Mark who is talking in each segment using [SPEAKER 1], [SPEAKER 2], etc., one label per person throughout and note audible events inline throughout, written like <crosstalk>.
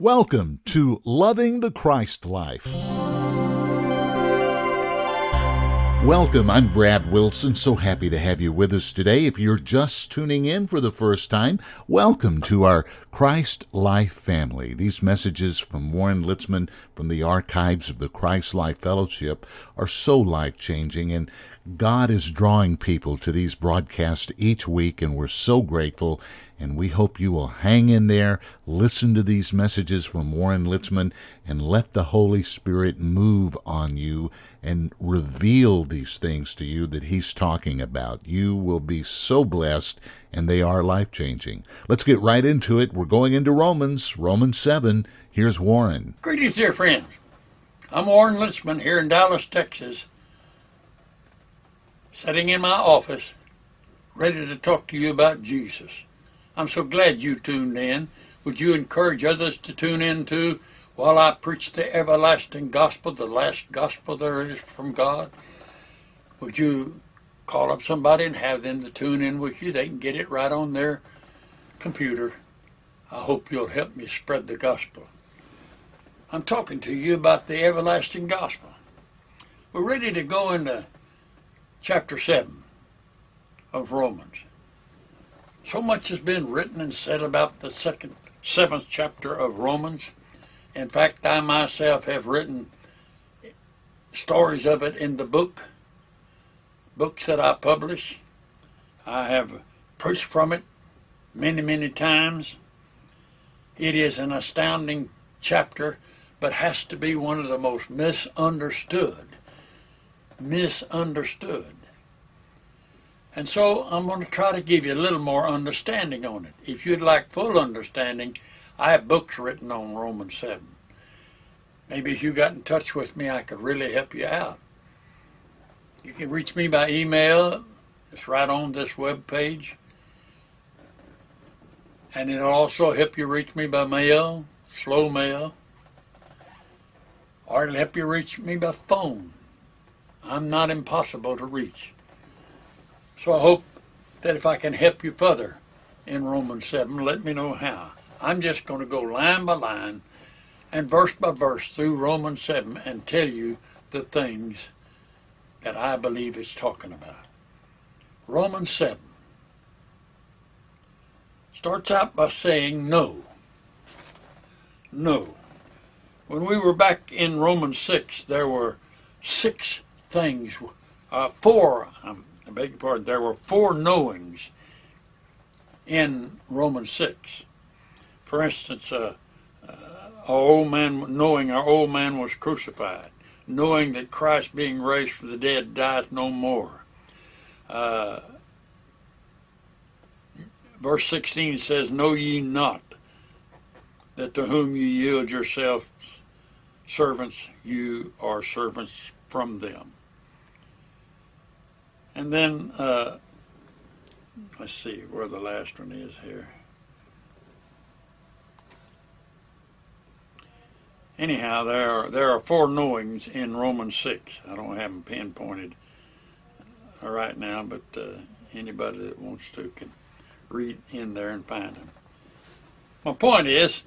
[SPEAKER 1] Welcome to Loving the Christ Life. Welcome, I'm Brad Wilson. So happy to have you with us today. If you're just tuning in for the first time, welcome to our Christ Life family. These messages from Warren Litzman from the archives of the Christ Life Fellowship are so life changing, and God is drawing people to these broadcasts each week, and we're so grateful. And we hope you will hang in there, listen to these messages from Warren Litzman, and let the Holy Spirit move on you and reveal these things to you that He's talking about. You will be so blessed, and they are life changing. Let's get right into it. We're going into Romans, Romans 7. Here's Warren.
[SPEAKER 2] Greetings, dear friends. I'm Warren Litzman here in Dallas, Texas sitting in my office, ready to talk to you about Jesus. I'm so glad you tuned in. Would you encourage others to tune in too while I preach the everlasting gospel, the last gospel there is from God? Would you call up somebody and have them to tune in with you? They can get it right on their computer. I hope you'll help me spread the gospel. I'm talking to you about the everlasting gospel. We're ready to go into chapter 7 of Romans. So much has been written and said about the second, seventh chapter of Romans. In fact, I myself have written stories of it in the book, books that I publish. I have preached from it many, many times. It is an astounding chapter, but has to be one of the most misunderstood misunderstood. And so I'm going to try to give you a little more understanding on it. If you'd like full understanding, I have books written on Romans 7. Maybe if you got in touch with me, I could really help you out. You can reach me by email. It's right on this web page. And it'll also help you reach me by mail, slow mail. Or it'll help you reach me by phone. I'm not impossible to reach. So I hope that if I can help you further in Romans 7, let me know how. I'm just going to go line by line and verse by verse through Romans 7 and tell you the things that I believe it's talking about. Romans 7 starts out by saying no. No. When we were back in Romans 6, there were six things, uh, four, I beg your pardon, there were four knowings in Romans 6. For instance, uh, uh, our old man, knowing our old man was crucified, knowing that Christ being raised from the dead dieth no more. Uh, verse 16 says, Know ye not that to whom you yield yourselves servants, you are servants from them. And then, uh, let's see where the last one is here. Anyhow, there are there are four knowings in Romans six. I don't have them pinpointed right now, but uh, anybody that wants to can read in there and find them. My point is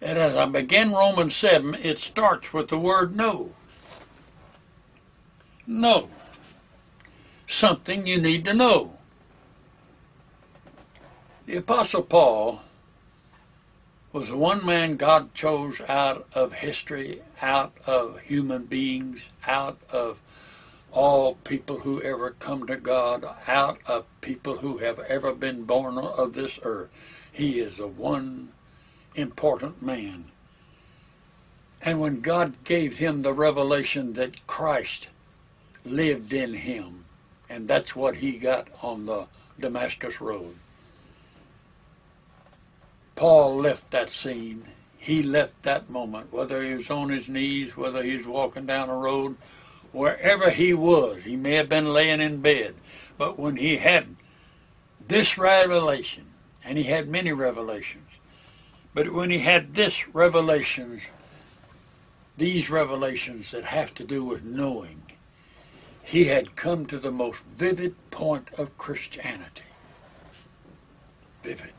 [SPEAKER 2] that as I begin Romans seven, it starts with the word "no." No something you need to know. The Apostle Paul was the one man God chose out of history, out of human beings, out of all people who ever come to God, out of people who have ever been born of this earth. He is the one important man. And when God gave him the revelation that Christ lived in him, and that's what he got on the Damascus Road. Paul left that scene. He left that moment, whether he was on his knees, whether he was walking down a road, wherever he was. He may have been laying in bed. But when he had this revelation, and he had many revelations, but when he had this revelations, these revelations that have to do with knowing, he had come to the most vivid point of Christianity. Vivid.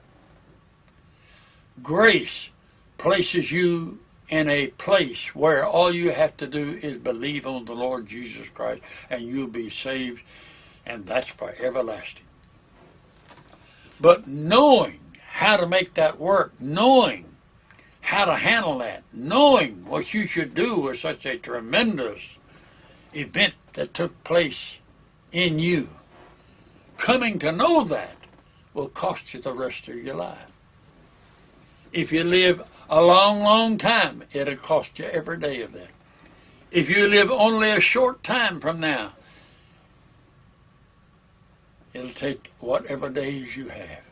[SPEAKER 2] Grace places you in a place where all you have to do is believe on the Lord Jesus Christ and you'll be saved, and that's for everlasting. But knowing how to make that work, knowing how to handle that, knowing what you should do with such a tremendous event that took place in you, coming to know that will cost you the rest of your life. If you live a long, long time, it'll cost you every day of that. If you live only a short time from now, it'll take whatever days you have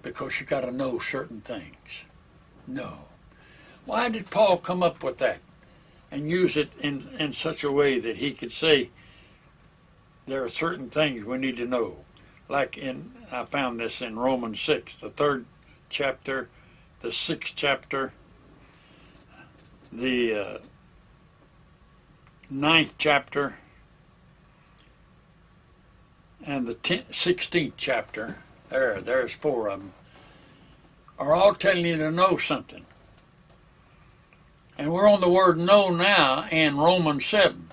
[SPEAKER 2] because you got to know certain things. No. Why did Paul come up with that and use it in, in such a way that he could say there are certain things we need to know? Like in, I found this in Romans 6, the third chapter, the sixth chapter, the uh, ninth chapter, and the 16th chapter. There, there's four of them. Are all telling you to know something. And we're on the word know now in Romans 7.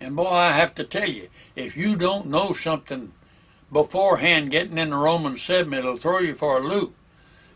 [SPEAKER 2] And boy, I have to tell you, if you don't know something beforehand getting into Romans 7, it'll throw you for a loop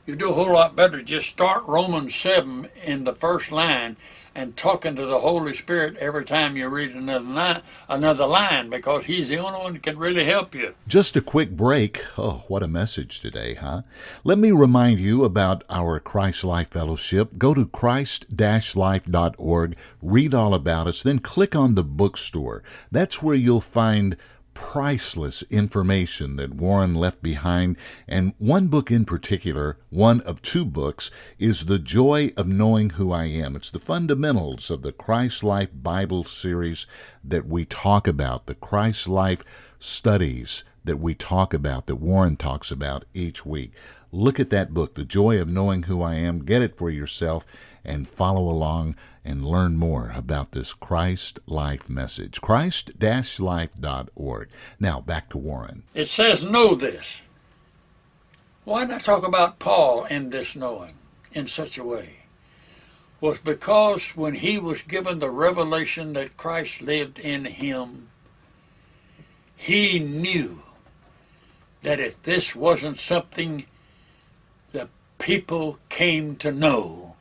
[SPEAKER 2] you do a whole lot better just start Romans 7 in the first line and talking to the Holy Spirit every time you read another line, another line because He's the only one that can really help you.
[SPEAKER 1] Just a quick break. Oh, what a message today, huh? Let me remind you about our Christ Life Fellowship. Go to christ-life.org, read all about us, then click on the bookstore. That's where you'll find priceless information that Warren left behind, and one book in particular, one of two books, is The Joy of Knowing Who I Am. It's the fundamentals of the Christ Life Bible series that we talk about, the Christ Life studies that we talk about, that Warren talks about each week. Look at that book, The Joy of Knowing Who I Am. Get it for yourself and follow along and learn more about this Christ Life message. Christ-life.org. Now back to Warren.
[SPEAKER 2] It says, Know this. Why not talk about Paul in this knowing in such a way? Was because when he was given the revelation that Christ lived in him, he knew that if this wasn't something the people came to know,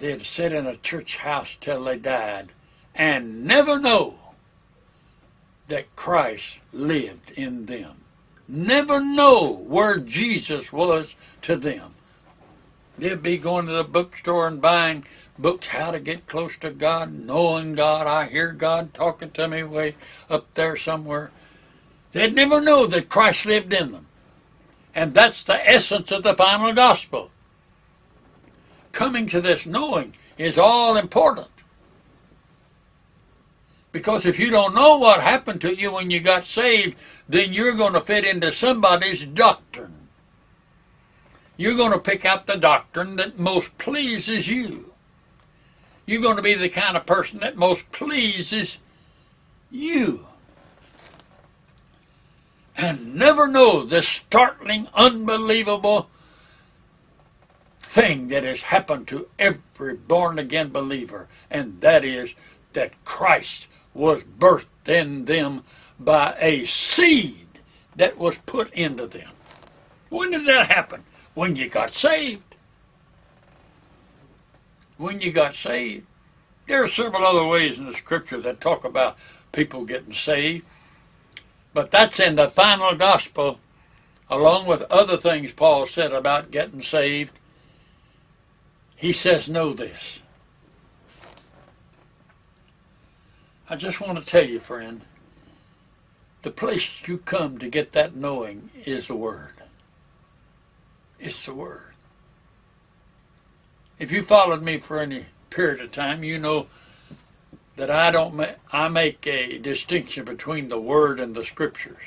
[SPEAKER 2] they'd sit in a church house till they died and never know that Christ lived in them. Never know where Jesus was to them. They'd be going to the bookstore and buying books how to get close to God, knowing God. I hear God talking to me way up there somewhere. They'd never know that Christ lived in them. And that's the essence of the final gospel coming to this knowing is all important. Because if you don't know what happened to you when you got saved, then you're going to fit into somebody's doctrine. You're going to pick out the doctrine that most pleases you. You're going to be the kind of person that most pleases you. And never know the startling, unbelievable thing that has happened to every born again believer, and that is that Christ was birthed in them by a seed that was put into them. When did that happen? When you got saved. When you got saved. There are several other ways in the scripture that talk about people getting saved, but that's in the final gospel, along with other things Paul said about getting saved he says, Know this. I just want to tell you, friend, the place you come to get that knowing is the Word. It's the Word. If you followed me for any period of time, you know that I don't. Ma- I make a distinction between the Word and the Scriptures.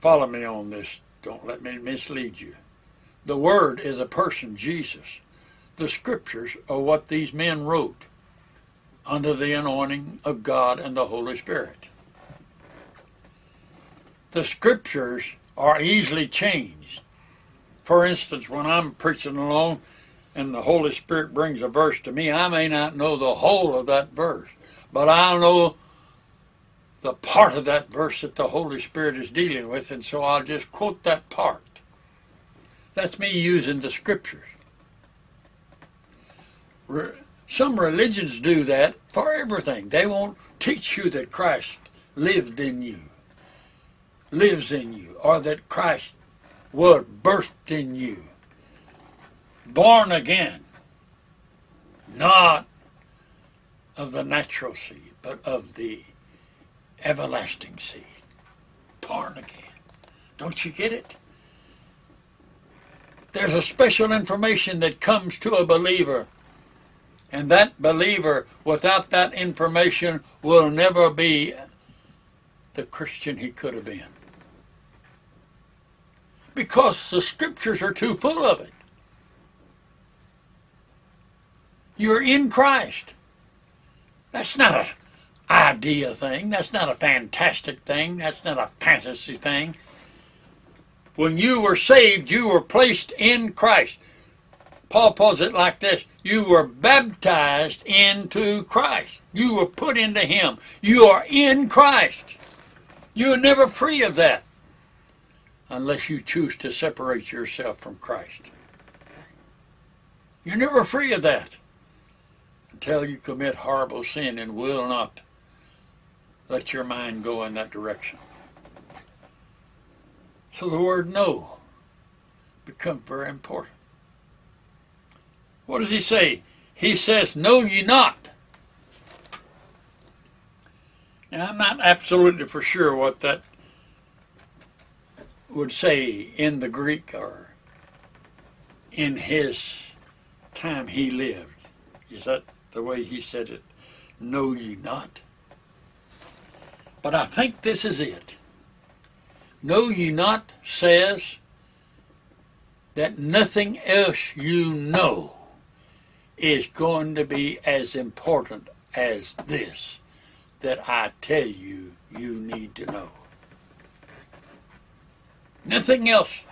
[SPEAKER 2] Follow me on this. Don't let me mislead you. The Word is a person, Jesus. The Scriptures are what these men wrote under the anointing of God and the Holy Spirit. The Scriptures are easily changed. For instance, when I'm preaching along and the Holy Spirit brings a verse to me, I may not know the whole of that verse, but I'll know the part of that verse that the Holy Spirit is dealing with, and so I'll just quote that part. That's me using the scriptures. Some religions do that for everything. They won't teach you that Christ lived in you, lives in you, or that Christ was birthed in you, born again, not of the natural seed, but of the everlasting seed. Born again. Don't you get it? There's a special information that comes to a believer, and that believer, without that information, will never be the Christian he could have been. Because the scriptures are too full of it. You're in Christ. That's not a idea thing. That's not a fantastic thing. That's not a fantasy thing. When you were saved, you were placed in Christ. Paul puts it like this You were baptized into Christ. You were put into Him. You are in Christ. You are never free of that unless you choose to separate yourself from Christ. You're never free of that until you commit horrible sin and will not let your mind go in that direction. So the word know becomes very important. What does he say? He says, Know ye not. Now, I'm not absolutely for sure what that would say in the Greek or in his time he lived. Is that the way he said it? Know ye not? But I think this is it. Know ye not says that nothing else you know is going to be as important as this that I tell you you need to know. Nothing else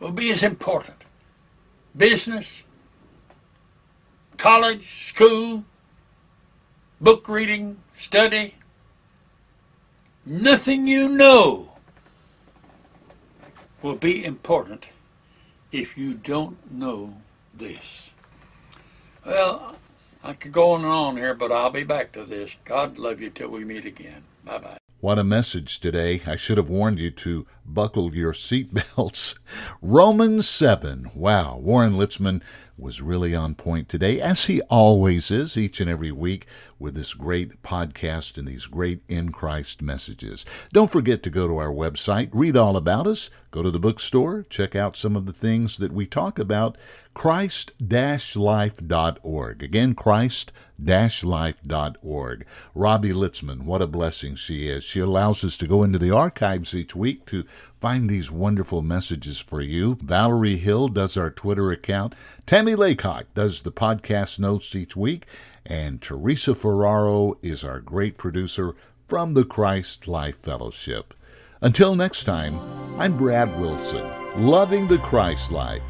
[SPEAKER 2] will be as important. Business, college, school, book reading, study, Nothing you know will be important if you don't know this. Well, I could go on and on here, but I'll be back to this. God love you till we meet again. Bye bye.
[SPEAKER 1] What a message today. I should have warned you to buckle your seatbelts. <laughs> Romans 7. Wow. Warren Litzman was really on point today, as he always is each and every week with this great podcast and these great in Christ messages. Don't forget to go to our website, read all about us, go to the bookstore, check out some of the things that we talk about christ-life.org. Again, christ-life.org. Robbie Litzman, what a blessing she is. She allows us to go into the archives each week to find these wonderful messages for you. Valerie Hill does our Twitter account. Tammy Laycock does the podcast notes each week. And Teresa Ferraro is our great producer from the Christ Life Fellowship. Until next time, I'm Brad Wilson, loving the Christ life